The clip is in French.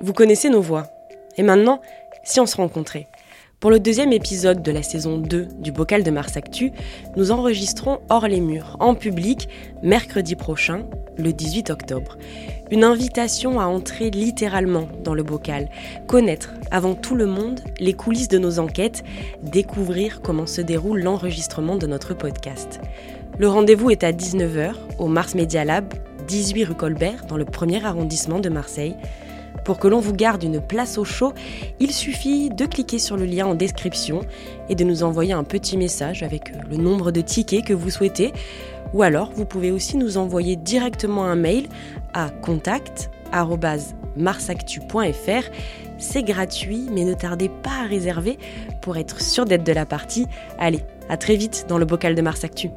Vous connaissez nos voix. Et maintenant, si on se rencontrait Pour le deuxième épisode de la saison 2 du Bocal de Mars Actu, nous enregistrons hors les murs, en public, mercredi prochain, le 18 octobre. Une invitation à entrer littéralement dans le bocal, connaître avant tout le monde les coulisses de nos enquêtes, découvrir comment se déroule l'enregistrement de notre podcast. Le rendez-vous est à 19h au Mars Media Lab, 18 rue Colbert, dans le premier arrondissement de Marseille. Pour que l'on vous garde une place au chaud, il suffit de cliquer sur le lien en description et de nous envoyer un petit message avec le nombre de tickets que vous souhaitez. Ou alors, vous pouvez aussi nous envoyer directement un mail à contact@marsactu.fr. C'est gratuit, mais ne tardez pas à réserver pour être sûr d'être de la partie. Allez, à très vite dans le bocal de Mars Actu.